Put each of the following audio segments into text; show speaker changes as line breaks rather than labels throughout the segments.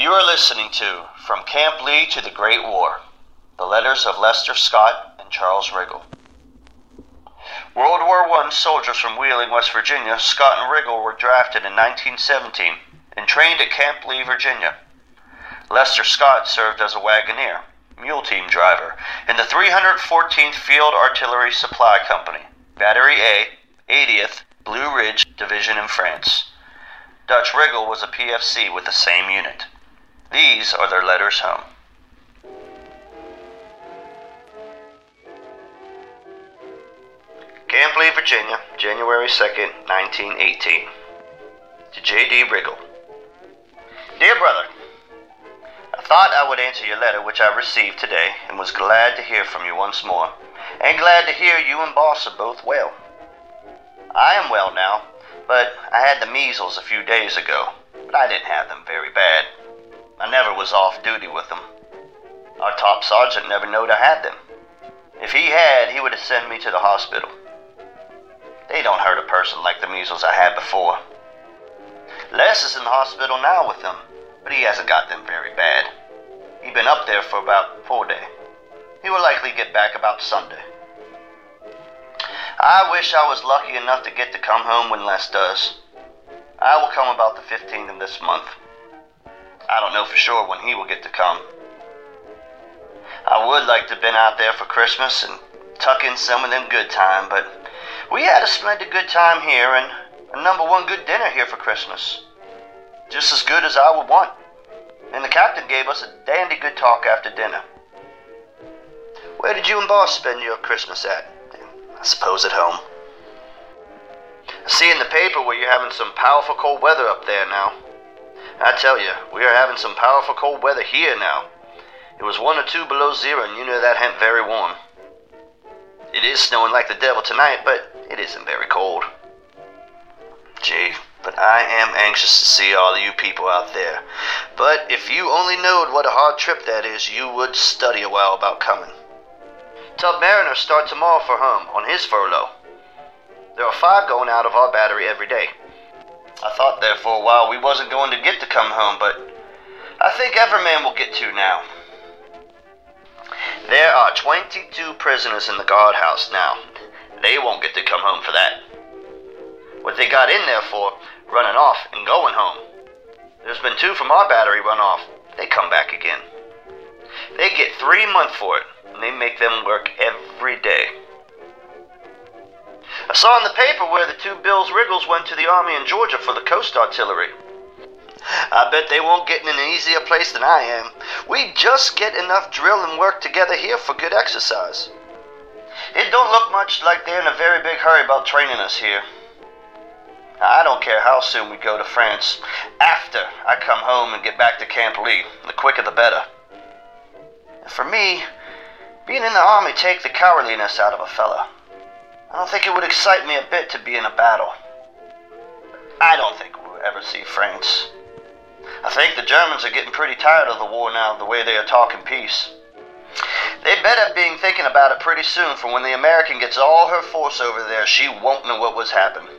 You are listening to From Camp Lee to the Great War The Letters of Lester Scott and Charles Riggle. World War I soldiers from Wheeling, West Virginia, Scott and Riggle were drafted in 1917 and trained at Camp Lee, Virginia. Lester Scott served as a wagoner, mule team driver, in the 314th Field Artillery Supply Company, Battery A, 80th Blue Ridge Division in France. Dutch Riggle was a PFC with the same unit. These are their letters home. Camp Lee, Virginia, January 2nd, 1918. To J.D. Riggle. Dear Brother, I thought I would answer your letter which I received today and was glad to hear from you once more, and glad to hear you and Boss are both well. I am well now, but I had the measles a few days ago, but I didn't have them very bad. I never was off duty with them. Our top sergeant never knowed I had them. If he had, he would have sent me to the hospital. They don't hurt a person like the measles I had before. Les is in the hospital now with them, but he hasn't got them very bad. He been up there for about four days. He will likely get back about Sunday. I wish I was lucky enough to get to come home when Les does. I will come about the 15th of this month. I don't know for sure when he will get to come. I would like to have been out there for Christmas and tuck in some of them good time, but we had a splendid good time here and a number one good dinner here for Christmas. Just as good as I would want. And the captain gave us a dandy good talk after dinner. Where did you and Boss spend your Christmas at? I suppose at home. I see in the paper where you're having some powerful cold weather up there now. I tell you, we are having some powerful cold weather here now. It was one or two below zero, and you know that ain't very warm. It is snowing like the devil tonight, but it isn't very cold. Gee, but I am anxious to see all you people out there. But if you only knowed what a hard trip that is, you would study a while about coming. Tub Mariner start tomorrow for home on his furlough. There are five going out of our battery every day. I thought there for a while we wasn't going to get to come home, but I think every man will get to now. There are 22 prisoners in the guardhouse now. They won't get to come home for that. What they got in there for, running off and going home. There's been two from our battery run off. They come back again. They get three months for it, and they make them work every day. I saw in the paper where the two Bills Riggles went to the Army in Georgia for the Coast Artillery. I bet they won't get in an easier place than I am. We just get enough drill and work together here for good exercise. It don't look much like they're in a very big hurry about training us here. I don't care how soon we go to France. After I come home and get back to Camp Lee, the quicker the better. For me, being in the army take the cowardliness out of a fella. I don't think it would excite me a bit to be in a battle. I don't think we'll ever see France. I think the Germans are getting pretty tired of the war now, the way they are talking peace. They better be thinking about it pretty soon, for when the American gets all her force over there, she won't know what was happening.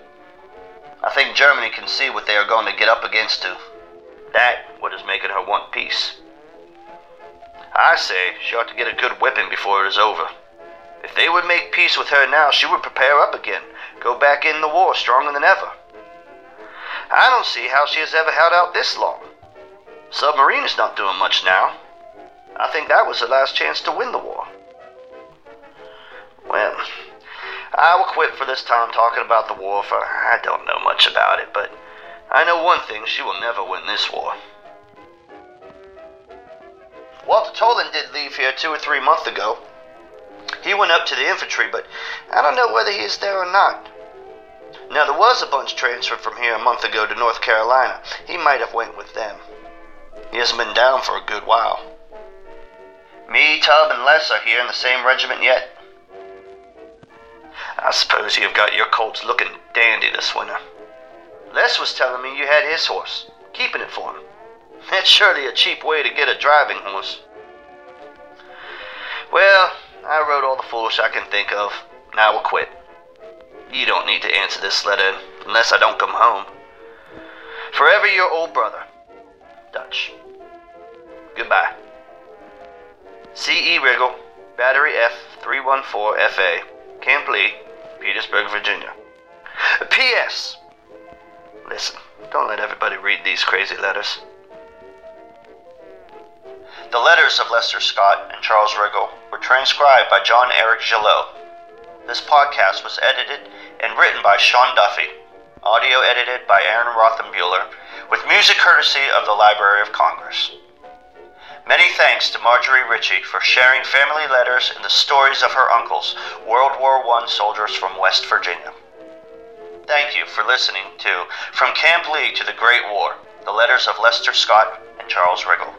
I think Germany can see what they are going to get up against to. That what is making her want peace. I say she ought to get a good whipping before it is over. If they would make peace with her now, she would prepare up again, go back in the war stronger than ever. I don't see how she has ever held out this long. Submarine is not doing much now. I think that was her last chance to win the war. Well, I will quit for this time talking about the war, for I don't know much about it, but I know one thing she will never win this war. Walter Toland did leave here two or three months ago. He went up to the infantry, but I don't know whether he is there or not. Now there was a bunch transferred from here a month ago to North Carolina. He might have went with them. He hasn't been down for a good while. Me, Tub, and Les are here in the same regiment yet. I suppose you have got your colts looking dandy this winter. Les was telling me you had his horse, keeping it for him. That's surely a cheap way to get a driving horse. Well, I wrote all the foolish I can think of. Now I will quit. You don't need to answer this letter unless I don't come home. Forever your old brother, Dutch. Goodbye. C.E. Riggle, Battery F314FA, Camp Lee, Petersburg, Virginia. P.S. Listen, don't let everybody read these crazy letters. The letters of Lester Scott and Charles Riggle were transcribed by John Eric Gillot. This podcast was edited and written by Sean Duffy, audio edited by Aaron Rothenbuehler, with music courtesy of the Library of Congress. Many thanks to Marjorie Ritchie for sharing family letters and the stories of her uncles, World War I soldiers from West Virginia. Thank you for listening to From Camp Lee to the Great War, the letters of Lester Scott and Charles Riggle.